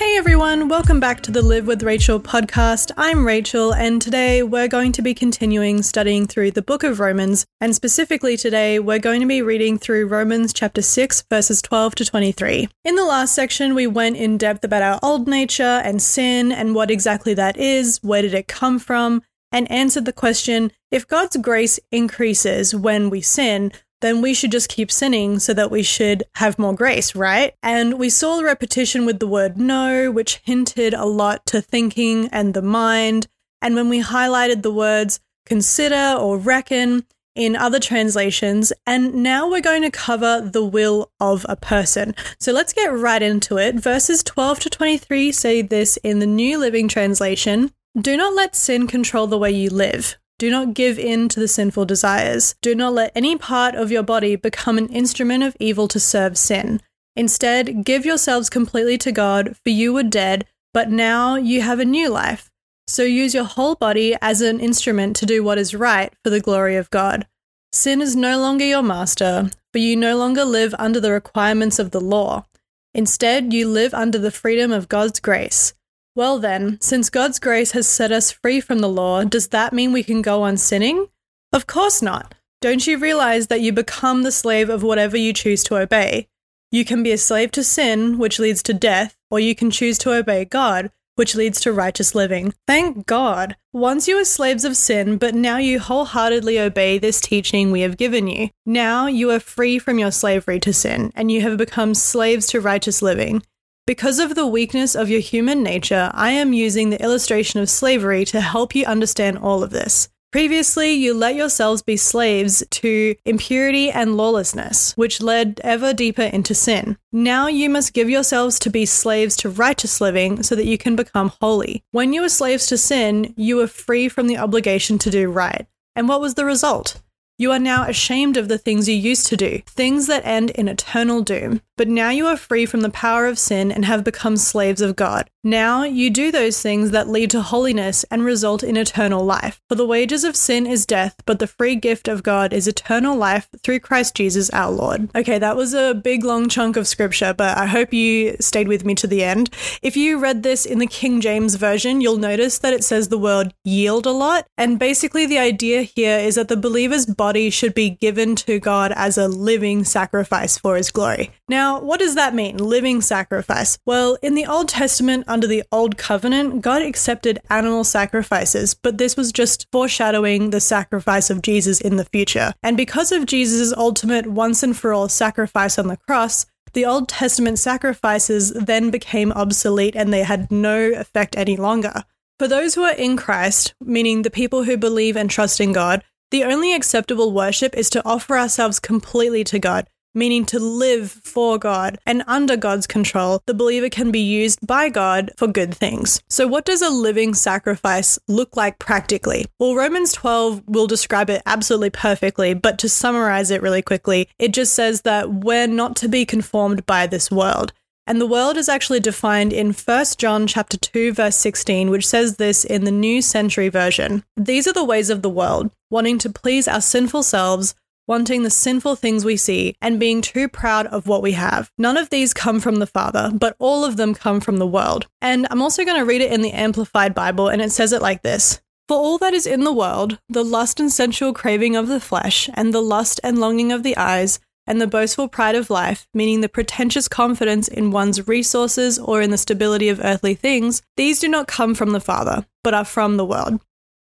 Hey everyone, welcome back to the Live with Rachel podcast. I'm Rachel, and today we're going to be continuing studying through the book of Romans. And specifically today, we're going to be reading through Romans chapter 6, verses 12 to 23. In the last section, we went in depth about our old nature and sin and what exactly that is, where did it come from, and answered the question if God's grace increases when we sin, then we should just keep sinning so that we should have more grace, right? And we saw the repetition with the word know, which hinted a lot to thinking and the mind. And when we highlighted the words consider or reckon in other translations, and now we're going to cover the will of a person. So let's get right into it. Verses 12 to 23 say this in the New Living Translation Do not let sin control the way you live. Do not give in to the sinful desires. Do not let any part of your body become an instrument of evil to serve sin. Instead, give yourselves completely to God, for you were dead, but now you have a new life. So use your whole body as an instrument to do what is right for the glory of God. Sin is no longer your master, for you no longer live under the requirements of the law. Instead, you live under the freedom of God's grace. Well, then, since God's grace has set us free from the law, does that mean we can go on sinning? Of course not. Don't you realize that you become the slave of whatever you choose to obey? You can be a slave to sin, which leads to death, or you can choose to obey God, which leads to righteous living. Thank God. Once you were slaves of sin, but now you wholeheartedly obey this teaching we have given you. Now you are free from your slavery to sin, and you have become slaves to righteous living. Because of the weakness of your human nature, I am using the illustration of slavery to help you understand all of this. Previously, you let yourselves be slaves to impurity and lawlessness, which led ever deeper into sin. Now you must give yourselves to be slaves to righteous living so that you can become holy. When you were slaves to sin, you were free from the obligation to do right. And what was the result? You are now ashamed of the things you used to do, things that end in eternal doom. But now you are free from the power of sin and have become slaves of God. Now you do those things that lead to holiness and result in eternal life. For the wages of sin is death, but the free gift of God is eternal life through Christ Jesus our Lord. Okay, that was a big long chunk of scripture, but I hope you stayed with me to the end. If you read this in the King James Version, you'll notice that it says the word yield a lot. And basically, the idea here is that the believer's body should be given to God as a living sacrifice for his glory. Now, what does that mean, living sacrifice? Well, in the Old Testament, under the Old Covenant, God accepted animal sacrifices, but this was just foreshadowing the sacrifice of Jesus in the future. And because of Jesus' ultimate once and for all sacrifice on the cross, the Old Testament sacrifices then became obsolete and they had no effect any longer. For those who are in Christ, meaning the people who believe and trust in God, the only acceptable worship is to offer ourselves completely to God, meaning to live for God and under God's control, the believer can be used by God for good things. So, what does a living sacrifice look like practically? Well, Romans 12 will describe it absolutely perfectly, but to summarize it really quickly, it just says that we're not to be conformed by this world. And the world is actually defined in 1 John chapter 2 verse 16, which says this in the New Century Version. These are the ways of the world, wanting to please our sinful selves, wanting the sinful things we see, and being too proud of what we have. None of these come from the Father, but all of them come from the world. And I'm also going to read it in the Amplified Bible, and it says it like this. For all that is in the world, the lust and sensual craving of the flesh, and the lust and longing of the eyes, and the boastful pride of life, meaning the pretentious confidence in one's resources or in the stability of earthly things, these do not come from the Father, but are from the world.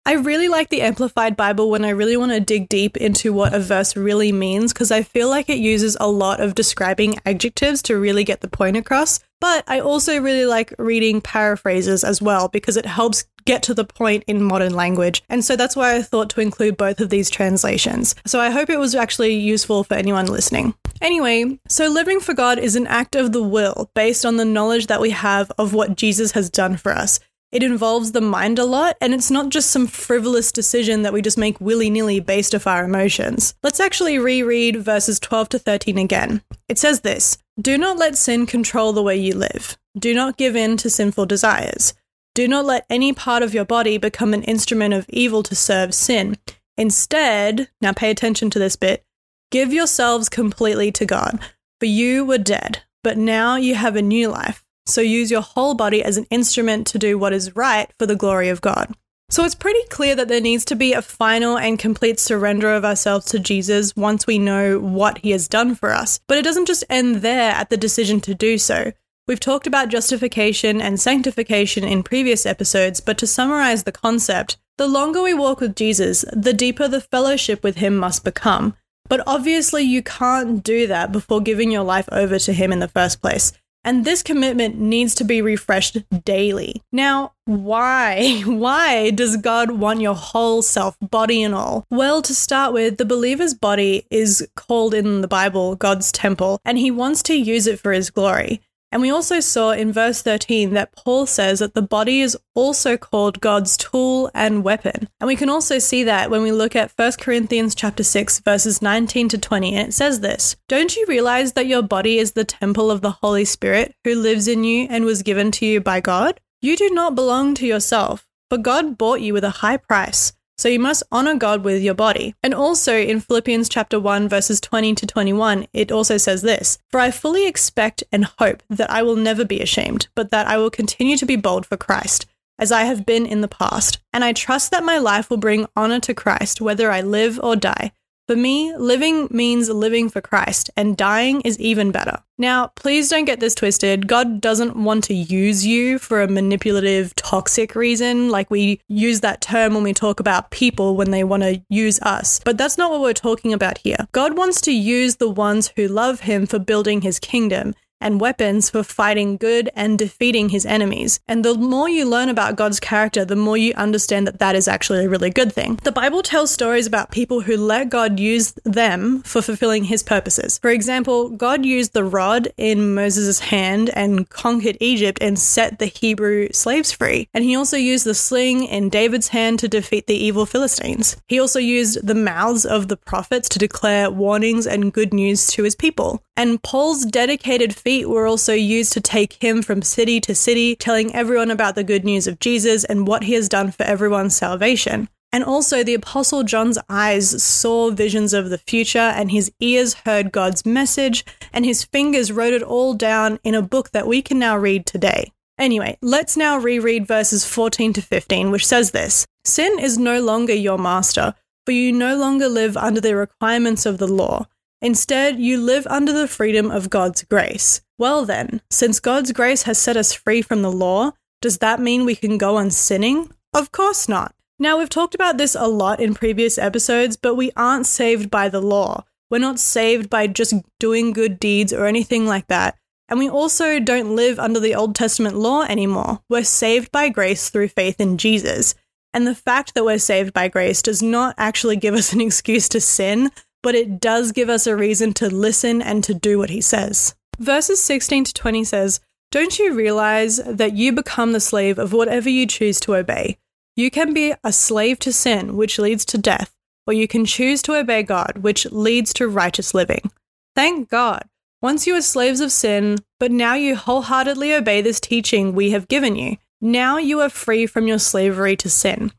I really like the Amplified Bible when I really want to dig deep into what a verse really means because I feel like it uses a lot of describing adjectives to really get the point across. But I also really like reading paraphrases as well because it helps get to the point in modern language. And so that's why I thought to include both of these translations. So I hope it was actually useful for anyone listening. Anyway, so living for God is an act of the will based on the knowledge that we have of what Jesus has done for us. It involves the mind a lot, and it's not just some frivolous decision that we just make willy nilly based off our emotions. Let's actually reread verses 12 to 13 again. It says this Do not let sin control the way you live. Do not give in to sinful desires. Do not let any part of your body become an instrument of evil to serve sin. Instead, now pay attention to this bit, give yourselves completely to God. For you were dead, but now you have a new life. So use your whole body as an instrument to do what is right for the glory of God. So it's pretty clear that there needs to be a final and complete surrender of ourselves to Jesus once we know what he has done for us. But it doesn't just end there at the decision to do so. We've talked about justification and sanctification in previous episodes, but to summarize the concept, the longer we walk with Jesus, the deeper the fellowship with him must become. But obviously, you can't do that before giving your life over to him in the first place. And this commitment needs to be refreshed daily. Now, why? Why does God want your whole self, body and all? Well, to start with, the believer's body is called in the Bible God's temple, and he wants to use it for his glory. And we also saw in verse 13 that Paul says that the body is also called God's tool and weapon. And we can also see that when we look at 1 Corinthians chapter 6 verses 19 to 20 and it says this, "Don't you realize that your body is the temple of the Holy Spirit who lives in you and was given to you by God? You do not belong to yourself, but God bought you with a high price." So you must honor God with your body. And also in Philippians chapter 1 verses 20 to 21, it also says this, "For I fully expect and hope that I will never be ashamed, but that I will continue to be bold for Christ." As I have been in the past, and I trust that my life will bring honor to Christ whether I live or die. For me, living means living for Christ, and dying is even better. Now, please don't get this twisted. God doesn't want to use you for a manipulative, toxic reason. Like we use that term when we talk about people when they want to use us. But that's not what we're talking about here. God wants to use the ones who love Him for building His kingdom and weapons for fighting good and defeating his enemies. And the more you learn about God's character, the more you understand that that is actually a really good thing. The Bible tells stories about people who let God use them for fulfilling his purposes. For example, God used the rod in Moses' hand and conquered Egypt and set the Hebrew slaves free. And he also used the sling in David's hand to defeat the evil Philistines. He also used the mouths of the prophets to declare warnings and good news to his people. And Paul's dedicated were also used to take him from city to city, telling everyone about the good news of Jesus and what he has done for everyone's salvation. And also, the Apostle John's eyes saw visions of the future, and his ears heard God's message, and his fingers wrote it all down in a book that we can now read today. Anyway, let's now reread verses 14 to 15, which says this Sin is no longer your master, for you no longer live under the requirements of the law. Instead, you live under the freedom of God's grace. Well, then, since God's grace has set us free from the law, does that mean we can go on sinning? Of course not. Now, we've talked about this a lot in previous episodes, but we aren't saved by the law. We're not saved by just doing good deeds or anything like that. And we also don't live under the Old Testament law anymore. We're saved by grace through faith in Jesus. And the fact that we're saved by grace does not actually give us an excuse to sin, but it does give us a reason to listen and to do what he says. Verses 16 to 20 says, Don't you realize that you become the slave of whatever you choose to obey? You can be a slave to sin, which leads to death, or you can choose to obey God, which leads to righteous living. Thank God. Once you were slaves of sin, but now you wholeheartedly obey this teaching we have given you. Now you are free from your slavery to sin.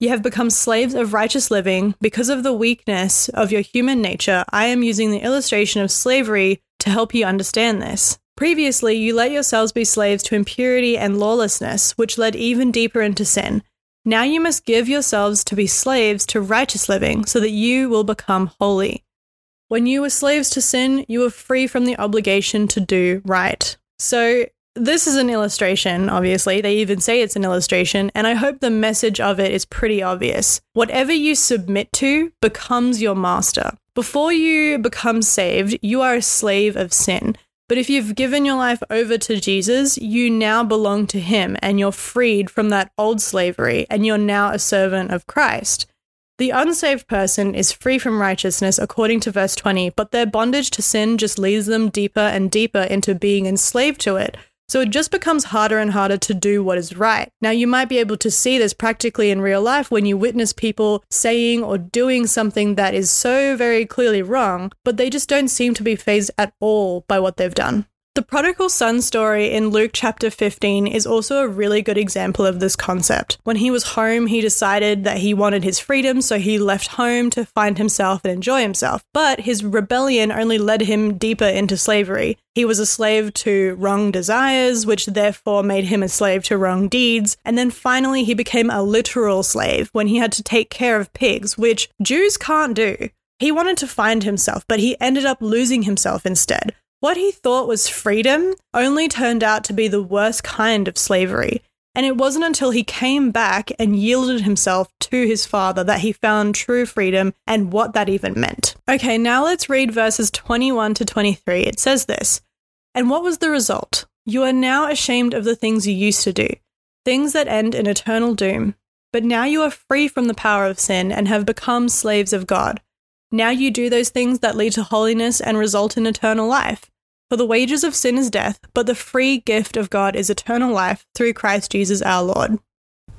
You have become slaves of righteous living because of the weakness of your human nature. I am using the illustration of slavery to help you understand this. Previously, you let yourselves be slaves to impurity and lawlessness, which led even deeper into sin. Now you must give yourselves to be slaves to righteous living so that you will become holy. When you were slaves to sin, you were free from the obligation to do right. So, this is an illustration, obviously. They even say it's an illustration, and I hope the message of it is pretty obvious. Whatever you submit to becomes your master. Before you become saved, you are a slave of sin. But if you've given your life over to Jesus, you now belong to Him and you're freed from that old slavery and you're now a servant of Christ. The unsaved person is free from righteousness according to verse 20, but their bondage to sin just leads them deeper and deeper into being enslaved to it so it just becomes harder and harder to do what is right. Now, you might be able to see this practically in real life when you witness people saying or doing something that is so very clearly wrong, but they just don't seem to be fazed at all by what they've done. The prodigal son story in Luke chapter 15 is also a really good example of this concept. When he was home, he decided that he wanted his freedom, so he left home to find himself and enjoy himself. But his rebellion only led him deeper into slavery. He was a slave to wrong desires, which therefore made him a slave to wrong deeds. And then finally, he became a literal slave when he had to take care of pigs, which Jews can't do. He wanted to find himself, but he ended up losing himself instead. What he thought was freedom only turned out to be the worst kind of slavery. And it wasn't until he came back and yielded himself to his father that he found true freedom and what that even meant. Okay, now let's read verses 21 to 23. It says this And what was the result? You are now ashamed of the things you used to do, things that end in eternal doom. But now you are free from the power of sin and have become slaves of God. Now you do those things that lead to holiness and result in eternal life. For the wages of sin is death, but the free gift of God is eternal life through Christ Jesus our Lord.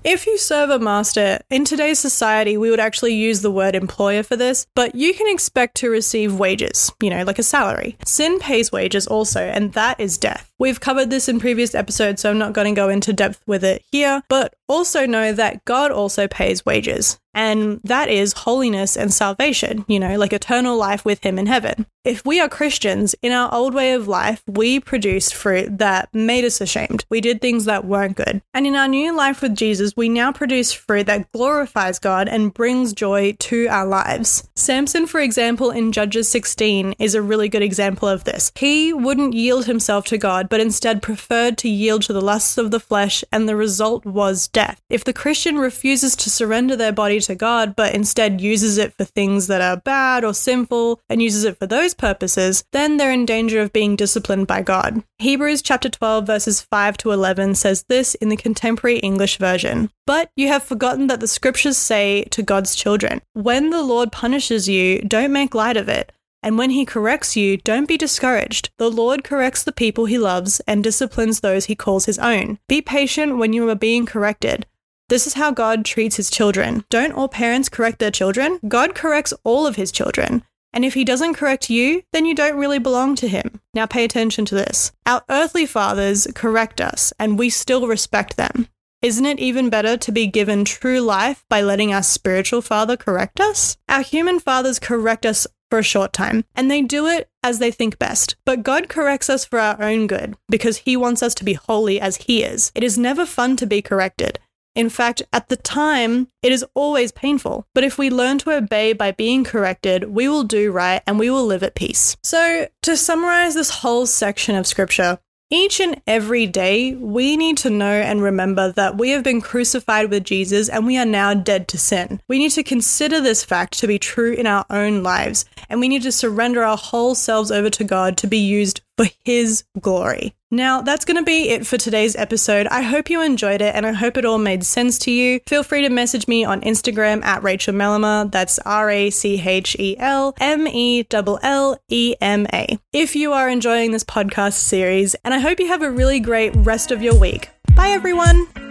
If you serve a master, in today's society, we would actually use the word employer for this, but you can expect to receive wages, you know, like a salary. Sin pays wages also, and that is death. We've covered this in previous episodes, so I'm not going to go into depth with it here, but also know that God also pays wages. And that is holiness and salvation, you know, like eternal life with Him in heaven. If we are Christians, in our old way of life, we produced fruit that made us ashamed. We did things that weren't good. And in our new life with Jesus, we now produce fruit that glorifies God and brings joy to our lives. Samson, for example, in Judges 16, is a really good example of this. He wouldn't yield himself to God, but instead preferred to yield to the lusts of the flesh, and the result was death. If the Christian refuses to surrender their body to God, but instead uses it for things that are bad or sinful and uses it for those purposes, then they're in danger of being disciplined by God. Hebrews chapter 12 verses 5 to 11 says this in the contemporary English version. But you have forgotten that the scriptures say to God's children, when the Lord punishes you, don't make light of it. And when he corrects you, don't be discouraged. The Lord corrects the people he loves and disciplines those he calls his own. Be patient when you are being corrected. This is how God treats his children. Don't all parents correct their children? God corrects all of his children. And if he doesn't correct you, then you don't really belong to him. Now pay attention to this. Our earthly fathers correct us, and we still respect them. Isn't it even better to be given true life by letting our spiritual father correct us? Our human fathers correct us for a short time, and they do it as they think best. But God corrects us for our own good, because He wants us to be holy as He is. It is never fun to be corrected. In fact, at the time, it is always painful. But if we learn to obey by being corrected, we will do right and we will live at peace. So, to summarize this whole section of scripture, each and every day, we need to know and remember that we have been crucified with Jesus and we are now dead to sin. We need to consider this fact to be true in our own lives, and we need to surrender our whole selves over to God to be used for His glory. Now, that's going to be it for today's episode. I hope you enjoyed it and I hope it all made sense to you. Feel free to message me on Instagram at Rachel Mellema. That's R A C H E L M E L L E M A. If you are enjoying this podcast series, and I hope you have a really great rest of your week. Bye, everyone.